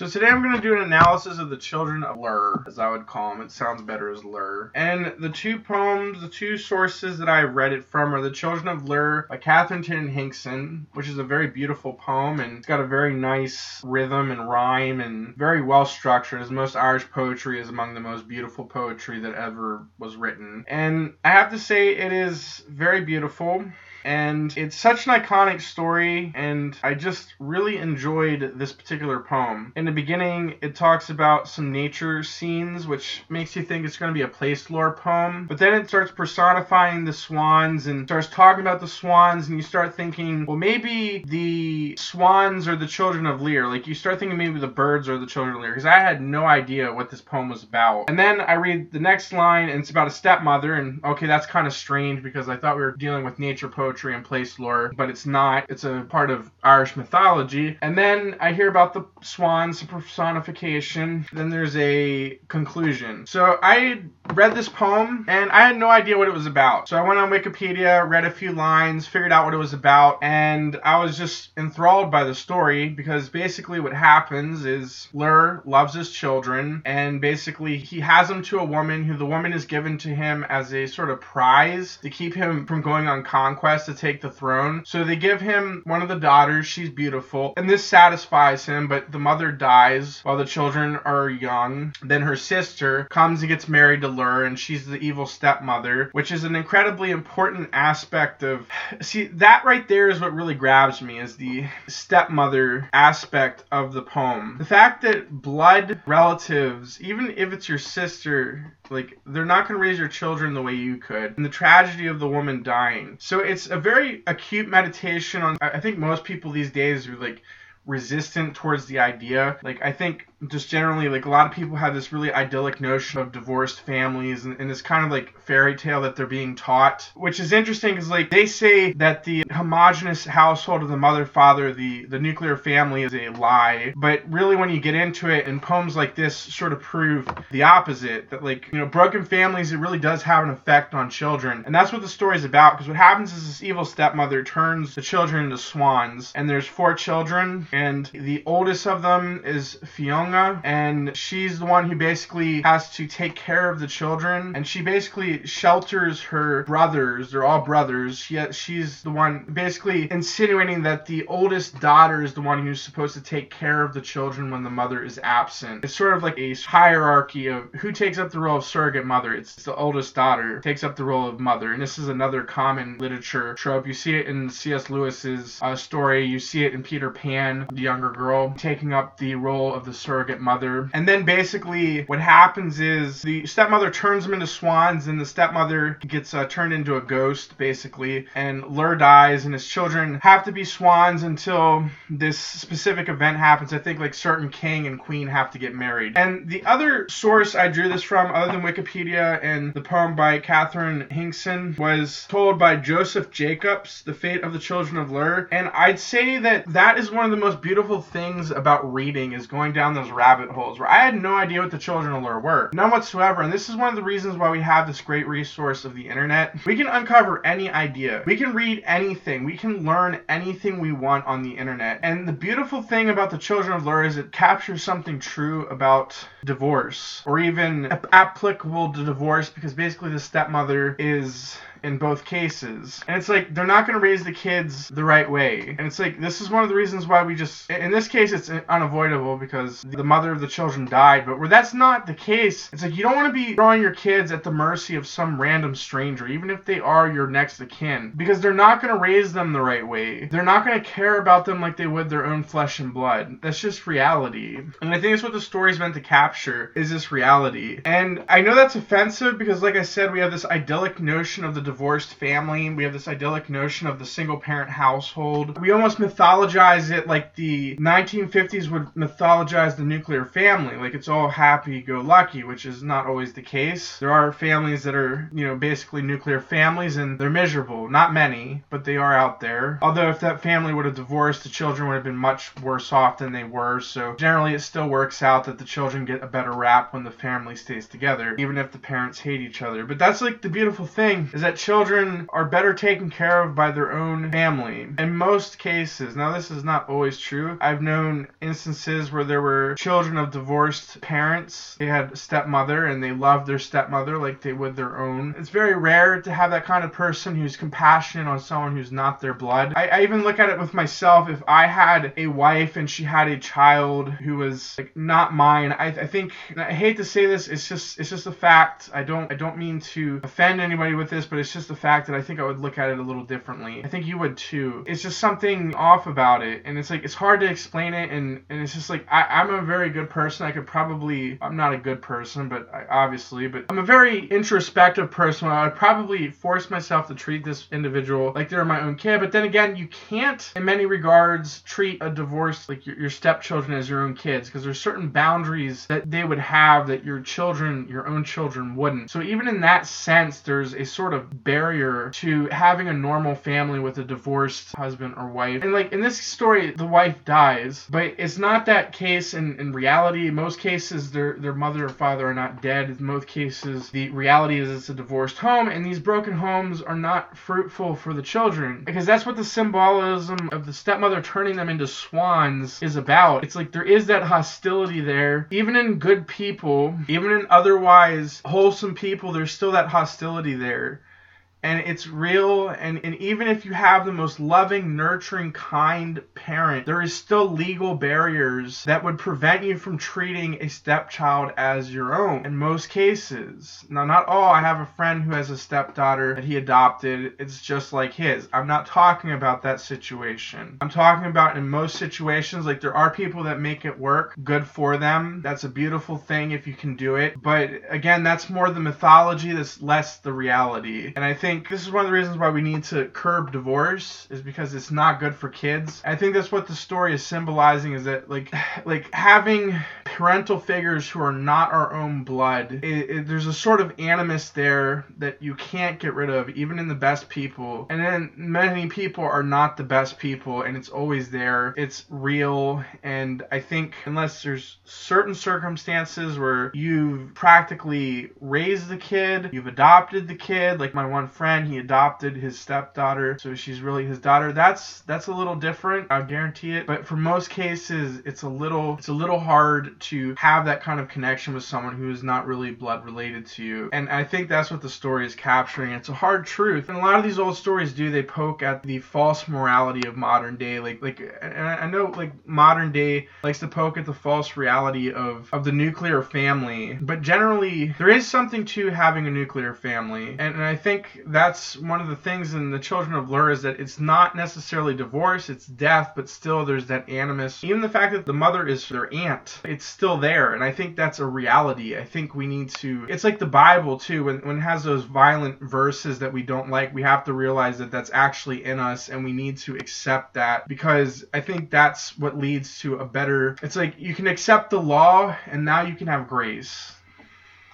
So today I'm going to do an analysis of the Children of Lir, as I would call them. It sounds better as Lir. And the two poems, the two sources that I read it from are The Children of Lir by Katherine Tynan Hinkson, which is a very beautiful poem and it's got a very nice rhythm and rhyme and very well structured, as most Irish poetry is among the most beautiful poetry that ever was written. And I have to say, it is very beautiful. And it's such an iconic story, and I just really enjoyed this particular poem. In the beginning, it talks about some nature scenes, which makes you think it's going to be a place lore poem. But then it starts personifying the swans and starts talking about the swans, and you start thinking, well, maybe the swans are the children of Lir. Like, you start thinking maybe the birds are the children of Lir, because I had no idea what this poem was about. And then I read the next line, and it's about a stepmother, and okay, that's kind of strange because I thought we were dealing with nature poetry poetry and place lore, but it's not. It's a part of Irish mythology. And then I hear about the swans, the personification. Then there's a conclusion. So I read this poem and I had no idea what it was about. So I went on Wikipedia, read a few lines, figured out what it was about, and I was just enthralled by the story because basically what happens is Lur loves his children and basically he has them to a woman who the woman is given to him as a sort of prize to keep him from going on conquest to take the throne. So they give him one of the daughters. She's beautiful. And this satisfies him, but the mother dies while the children are young. Then her sister comes and gets married to And she's the evil stepmother, which is an incredibly important aspect of. See, that right there is what really grabs me is the stepmother aspect of the poem. The fact that blood relatives, even if it's your sister, like they're not going to raise your children the way you could. And the tragedy of the woman dying. So it's a very acute meditation on I think most people these days are like resistant towards the idea. Like I think just generally like a lot of people have this really idyllic notion of divorced families and, and this kind of like fairy tale that they're being taught which is interesting because like they say that the homogenous household of the mother father the the nuclear family is a lie. But really when you get into it and poems like this sort of prove the opposite that like you know broken families it really does have an effect on children. And that's what the story is about because what happens is this evil stepmother turns the children into swans and there's four children and the oldest of them is And she's the one who basically has to take care of the children, and she basically shelters her brothers. They're all brothers. She, she's the one basically insinuating that the oldest daughter is the one who's supposed to take care of the children when the mother is absent. It's sort of like a hierarchy of who takes up the role of surrogate mother. It's the oldest daughter takes up the role of mother, and this is another common literature trope. You see it in C.S. Lewis's uh, story. You see it in Peter Pan, the younger girl taking up the role of the surrogate surrogate mother. And then basically what happens is the stepmother turns them into swans, and the stepmother gets uh, turned into a ghost, basically. And Lur dies, and his children have to be swans until this specific event happens. I think like certain king and queen have to get married. And the other source I drew this from, other than Wikipedia and the poem by Catherine Hinkson, was told by Joseph Jacobs, The Fate of the Children of Lur. And I'd say that that is one of the most beautiful things about reading is going down those rabbit holes where I had no idea what the children of Lir were. None whatsoever. And this is one of the reasons why we have this great resource of the internet. We can uncover any idea. We can read anything. We can learn anything we want on the internet. And the beautiful thing about the children of Lir is it captures something true about divorce or even applicable to divorce because basically the stepmother is in both cases. And it's like they're not going to raise the kids the right way. And it's like this is one of the reasons why we just in this case it's unavoidable because the mother of the children died, but where that's not the case, it's like you don't want to be throwing your kids at the mercy of some random stranger even if they are your next of kin because they're not going to raise them the right way. They're not going to care about them like they would their own flesh and blood. That's just reality. And I think that's what the story's meant to capture is this reality. And I know that's offensive because like I said we have this idyllic notion of the divorced family. We have this idyllic notion of the single parent household. We almost mythologize it like the 1950s would mythologize the nuclear family, like it's all happy go lucky, which is not always the case. There are families that are, you know, basically nuclear families and they're miserable. Not many, but they are out there. Although if that family would have divorced, the children would have been much worse off than they were. So generally it still works out that the children get a better rap when the family stays together, even if the parents hate each other. But that's like the beautiful thing is that children are better taken care of by their own family. In most cases, now this is not always true. I've known instances where there were children of divorced parents. They had a stepmother and they loved their stepmother like they would their own. It's very rare to have that kind of person who's compassionate on someone who's not their blood. I, I even look at it with myself. If I had a wife and she had a child who was like not mine, I, I think I hate to say this. It's just it's just a fact. I don't I don't mean to offend anybody with this, but it's just the fact that I think I would look at it a little differently. I think you would too. It's just something off about it, and it's like it's hard to explain it, and and it's just like I, I'm a very good person. I could probably I'm not a good person, but I, obviously, but I'm a very introspective person. I would probably force myself to treat this individual like they're my own kid, but then again, you can't in many regards treat a divorce like your, your stepchildren as your own kids because there's certain boundaries that they would have that your children, your own children, wouldn't. So even in that sense, there's a sort of barrier to having a normal family with a divorced husband or wife. And like in this story, the wife dies, but it's not that case in, in reality. Most cases, their their mother or father are not dead. In most cases, the reality is it's a divorced home, and these broken homes are not fruitful for the children because that's what the symbolism of the stepmother turning them into swans is about. It's like there is that hostility there, even in good people, even in otherwise wholesome people. There's still that hostility there and it's real and, and even if you have the most loving nurturing kind parent there is still legal barriers that would prevent you from treating a stepchild as your own in most cases. Now not all. I have a friend who has a stepdaughter that he adopted. It's just like his. I'm not talking about that situation. I'm talking about in most situations like there are people that make it work good for them. That's a beautiful thing if you can do it. But again that's more the mythology that's less the reality. And i think think this is one of the reasons why we need to curb divorce is because it's not good for kids. I think that's what the story is symbolizing is that like like having parental figures who are not our own blood. It, it, there's a sort of animus there that you can't get rid of even in the best people. And then many people are not the best people and it's always there. It's real and I think unless there's certain circumstances where you've practically raised the kid, you've adopted the kid, like my one friend, he adopted his stepdaughter, so she's really his daughter. That's that's a little different, I guarantee it. But for most cases, it's a little it's a little hard to have that kind of connection with someone who is not really blood related to you. And I think that's what the story is capturing. It's a hard truth. And a lot of these old stories do they poke at the false morality of modern day. Like like and I know like modern day likes to poke at the false reality of of the nuclear family. But generally there is something to having a nuclear family. And, and I think that's one of the things in the Children of Lur is that it's not necessarily divorce, it's death, but still there's that animus. Even the fact that the mother is their aunt, it's still there, and I think that's a reality. I think we need to. It's like the Bible too, when when it has those violent verses that we don't like, we have to realize that that's actually in us, and we need to accept that because I think that's what leads to a better. It's like you can accept the law, and now you can have grace